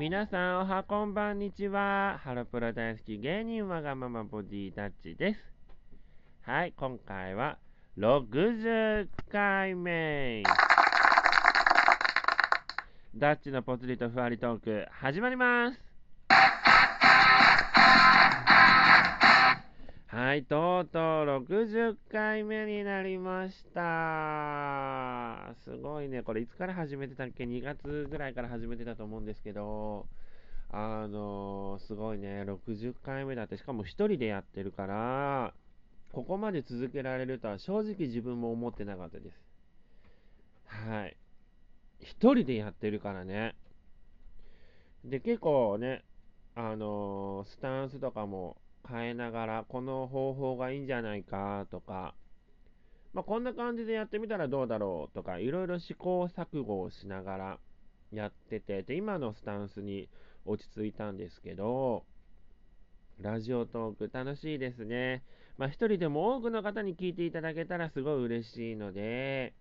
皆さんおはこんばんにちは。ハロプロ大好き芸人わがままボディタッチです。はい、今回は60回目。ダッチのポツリとふわりトーク始まります。はい、とうとう60回目になりました。すごいね、これいつから始めてたっけ ?2 月ぐらいから始めてたと思うんですけど、あのーすごいね、60回目だって、しかも一人でやってるから、ここまで続けられるとは正直自分も思ってなかったです。はい。一人でやってるからね。で、結構ね、あのースタンスとかも変えながら、この方法がいいんじゃないかとか、まあ、こんな感じでやってみたらどうだろうとか、いろいろ試行錯誤をしながらやってて、で、今のスタンスに落ち着いたんですけど、ラジオトーク楽しいですね。まあ、一人でも多くの方に聞いていただけたらすごい嬉しいので、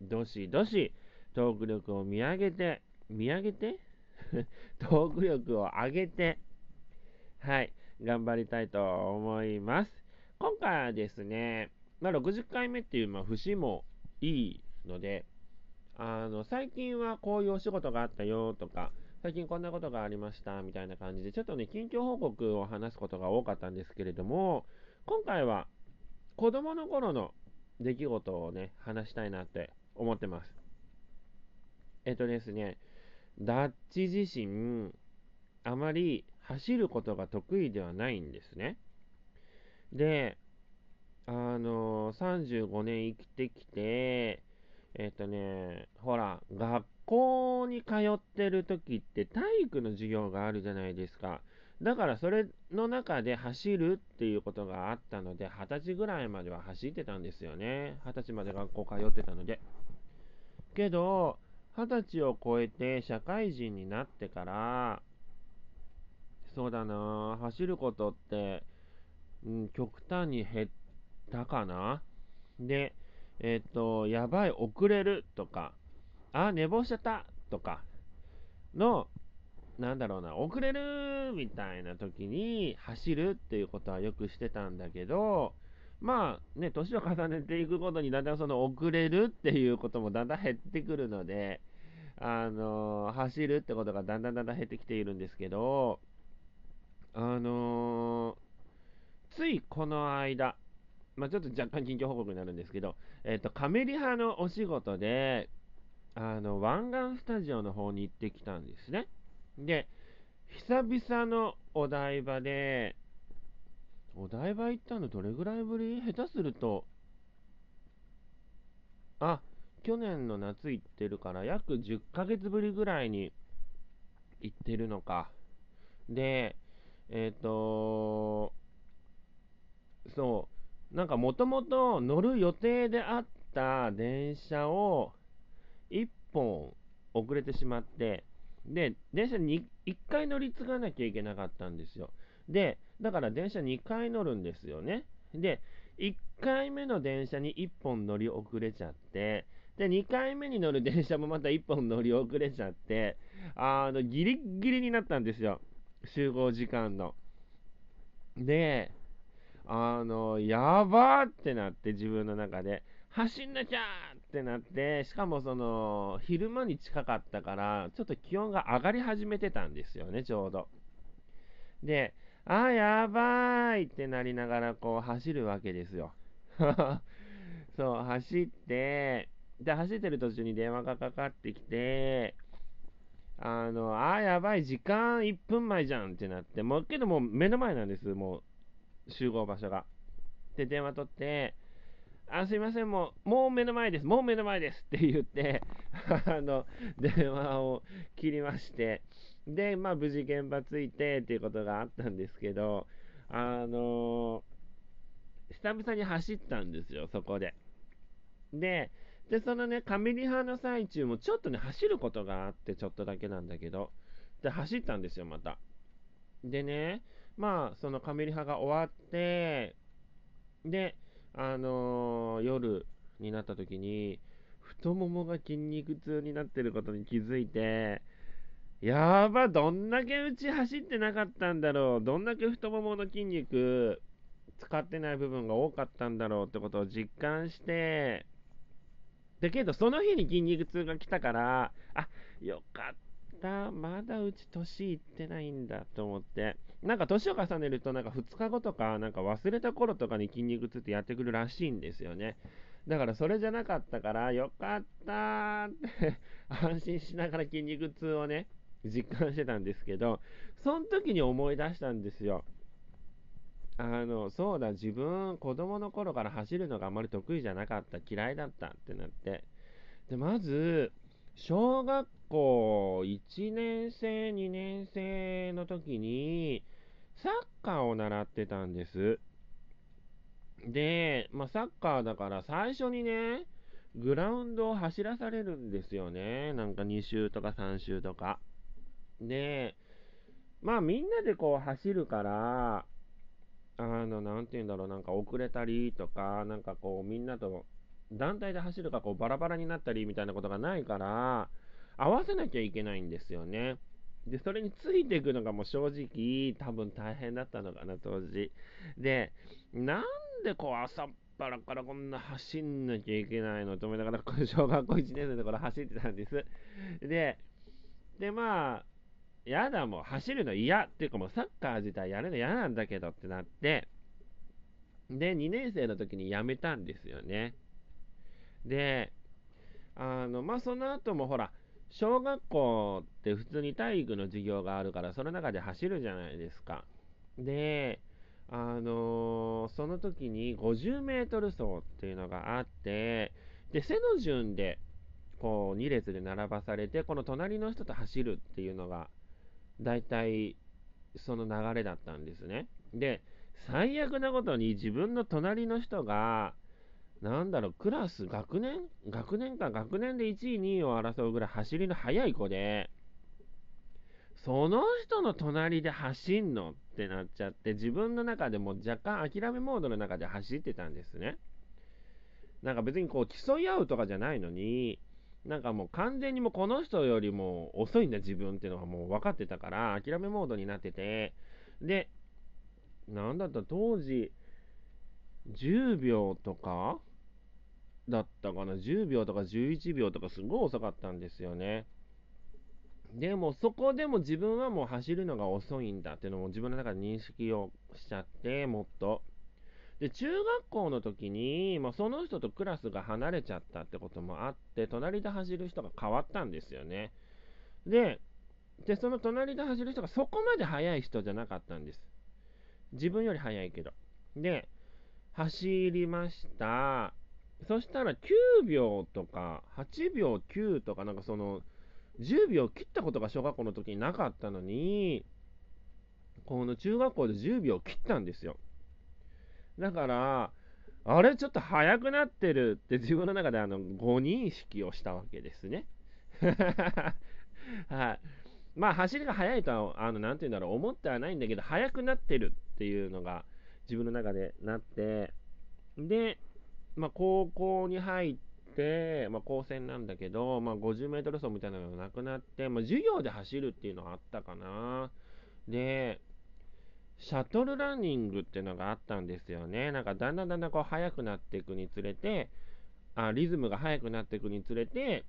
どしどしトーク力を見上げて、見上げて？トーク力を上げて、はい、頑張りたいと思います。今回はですね、まあ、60回目っていう、まあ、節もいいので、あの、最近はこういうお仕事があったよとか、最近こんなことがありましたみたいな感じで、ちょっとね、近況報告を話すことが多かったんですけれども、今回は子供の頃の出来事をね、話したいなって思ってます。えっとですね、ダッチ自身、あまり走ることが得意ではないんですね。で、あの35年生きてきて、えっとね、ほら、学校に通ってる時って体育の授業があるじゃないですか。だからそれの中で走るっていうことがあったので、二十歳ぐらいまでは走ってたんですよね。二十歳まで学校通ってたので。けど、二十歳を超えて社会人になってから、そうだな、走ることって、うん、極端に減ったかな？で、えっと、やばい、遅れるとか、あ、寝坊しちゃったとかの、なんだろうな、遅れるみたいな時に走るっていうことはよくしてたんだけど、まあね、年を重ねていくごとにだんだんその遅れるっていうこともだんだん減ってくるので、あの走るってことがだんだんだんだん減ってきているんですけど、あのついこの間、まあ、ちょっと若干近況報告になるんですけど、えっ、と、カメリ派のお仕事で、あの、湾岸スタジオの方に行ってきたんですね。で、久々のお台場で、お台場行ったのどれぐらいぶり？下手すると、あ、去年の夏行ってるから、約10ヶ月ぶりぐらいに行ってるのか。で、えっ、と、そう、なんかもともと乗る予定であった電車を1本遅れてしまって、で、電車に1回乗り継がなきゃいけなかったんですよ。で、だから電車2回乗るんですよね。で、1回目の電車に1本乗り遅れちゃって、で、2回目に乗る電車もまた1本乗り遅れちゃって、あの、ギリギリになったんですよ。集合時間の。で、あの、やばーってなって、自分の中で、走んなきゃーってなって、しかもその、昼間に近かったから、ちょっと気温が上がり始めてたんですよね、ちょうど。で、あ、やばーいってなりながら、こう、走るわけですよ。そう、走って、で、走ってる途中に電話がかかってきて、あの、あー、やばい、時間1分前じゃんってなって、もう、けどもう目の前なんです、もう、集合場所が。で、電話取って、あ、すいません、もう、もう目の前です、もう目の前ですって言って、あの、電話を切りまして、で、まあ、無事現場着いてっていうことがあったんですけど、あの久々に走ったんですよ、そこで。で、で、そのね、カメリ派の最中もちょっとね、走ることがあって、ちょっとだけなんだけど、で、走ったんですよ、また。でね、まあ、そのカメリ派が終わって、で、あのー夜になった時に、太ももが筋肉痛になってることに気づいて、やば、どんだけうち走ってなかったんだろう、どんだけ太ももの筋肉使ってない部分が多かったんだろうってことを実感して、だけどその日に筋肉痛が来たから、あ、よかった、まだうち年いってないんだと思って、なんか年を重ねると、なんか2日後とか、なんか忘れた頃とかに筋肉痛ってやってくるらしいんですよね。だからそれじゃなかったから、よかったって安心しながら筋肉痛をね、実感してたんですけど、その時に思い出したんですよ。あの、そうだ、自分、子供の頃から走るのがあまり得意じゃなかった、嫌いだったってなって。で、まず、小学校1年生、2年生の時に、サッカーを習ってたんです。で、まあ、サッカーだから最初にね、グラウンドを走らされるんですよね。なんか2周とか3周とか。で、まあみんなでこう走るから、あの、なんて言うんだろう、なんか遅れたりとか、なんかこうみんなと団体で走るかこうバラバラになったりみたいなことがないから、合わせなきゃいけないんですよね。で、それについていくのがもう正直多分大変だったのかな、当時。で、なんでこう朝っぱらからこんな走んなきゃいけないのと思いながら、小学校1年生の頃走ってたんです。で、で、まあ、やだ、もう走るの嫌っていうかもうサッカー自体やるの嫌なんだけどってなって、で、2年生の時に辞めたんですよね。で、あの、まあ、その後もほら、小学校って普通に体育の授業があるから、その中で走るじゃないですか。で、あのー、その時に50メートル走っていうのがあって、で、背の順で、こう、2列で並ばされて、この隣の人と走るっていうのが大体その流れだったんですね。で、最悪なことに自分の隣の人が、なんだろう、クラス、学年学年か、学年で1位、2位を争うぐらい走りの速い子で、その人の隣で走んのってなっちゃって、自分の中でも若干諦めモードの中で走ってたんですね。なんか別にこう競い合うとかじゃないのに、なんかもう完全にもうこの人よりも遅いんだ自分っていうのがもう分かってたから、諦めモードになってて、で、なんだった当時、10秒とかだったかな ?10 秒とか11秒とかすごい遅かったんですよね。でもそこでも自分はもう走るのが遅いんだっていうのも自分の中で認識をしちゃって、もっと。で、中学校の時に、まあ、その人とクラスが離れちゃったってこともあって、隣で走る人が変わったんですよね。で、で、その隣で走る人がそこまで速い人じゃなかったんです。自分より速いけど。で、走りました。そしたら9秒とか、8秒9とか、なんかその、10秒切ったことが小学校の時になかったのに、この中学校で10秒切ったんですよ。だから、あれちょっと速くなってるって自分の中であの誤認識をしたわけですね。はい。まあ走りが速いとは、あの、なんて言うんだろう、思ってはないんだけど、速くなってるっていうのが自分の中でなって、で、まあ高校に入って、まあ高専なんだけど、まあ50メートル走みたいなのがなくなって、まあ授業で走るっていうのはあったかな。で、シャトルランニングっていうのがあったんですよね。なんかだんだんだんだんこう速くなっていくにつれて、あリズムが速くなっていくにつれて、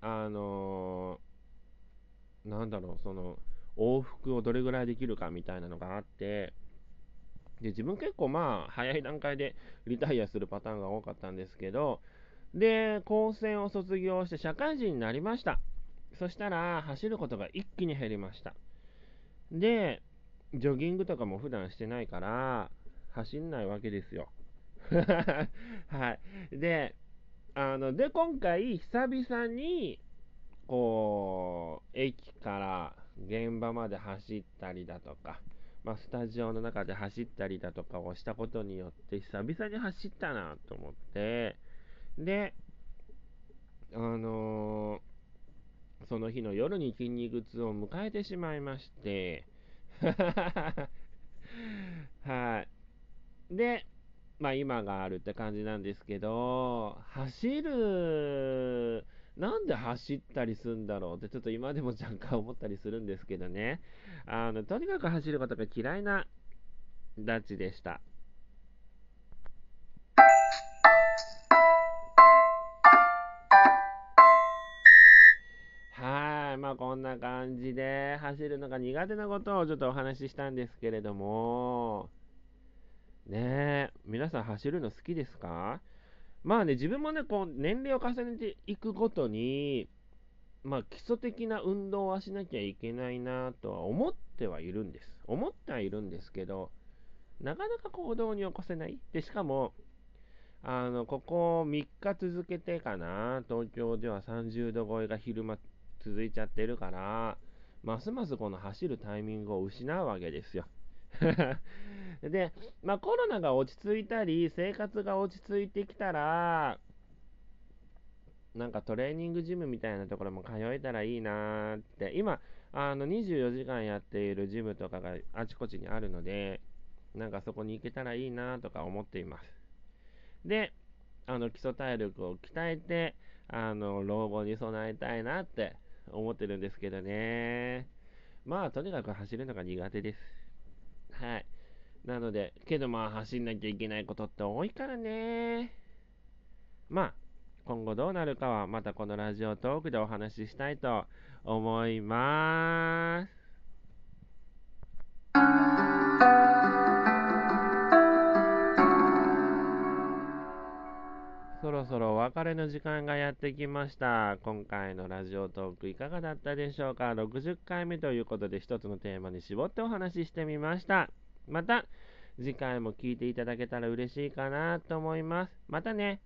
あのー、なんだろう、その、往復をどれぐらいできるかみたいなのがあって、で、自分結構まあ、早い段階でリタイアするパターンが多かったんですけど、で、高専を卒業して社会人になりました。そしたら、走ることが一気に減りました。で、ジョギングとかも普段してないから、走んないわけですよ。はい。で、あの、で、今回、久々に、こう、駅から現場まで走ったりだとか、まあ、スタジオの中で走ったりだとかをしたことによって、久々に走ったなと思って、で、あのー、その日の夜に筋肉痛を迎えてしまいまして、はい。で、まあ今があるって感じなんですけど、走るなんで走ったりするんだろうってちょっと今でも若干思ったりするんですけどね。あの、とにかく走ることが嫌いなダッチでした。まあこんな感じで走るのが苦手なことをちょっとお話ししたんですけれども、ねえ、皆さん走るの好きですか？まあね、自分もね、こう、年齢を重ねていくごとに、まあ、基礎的な運動はしなきゃいけないなとは思ってはいるんです。思ってはいるんですけど、なかなか行動に起こせない。で、しかも、あの、ここ3日続けてかな、東京では30度超えが昼間続いちゃってるから、ますますこの走るタイミングを失うわけですよ。で、まあ、コロナが落ち着いたり、生活が落ち着いてきたら、なんかトレーニングジムみたいなところも通えたらいいなーって、今、あの24時間やっているジムとかがあちこちにあるので、なんかそこに行けたらいいなとか思っています。で、あの基礎体力を鍛えて、あの老後に備えたいなって思ってるんですけどね。まあ、とにかく走るのが苦手です。はい。なので、けどまあ走んなきゃいけないことって多いからね。まあ、今後どうなるかはまたこのラジオトークでお話ししたいと思います。れの時間がやってきました。今回のラジオトークいかがだったでしょうか ?60 回目ということで一つのテーマに絞ってお話ししてみました。また次回も聴いていただけたら嬉しいかなと思います。またね。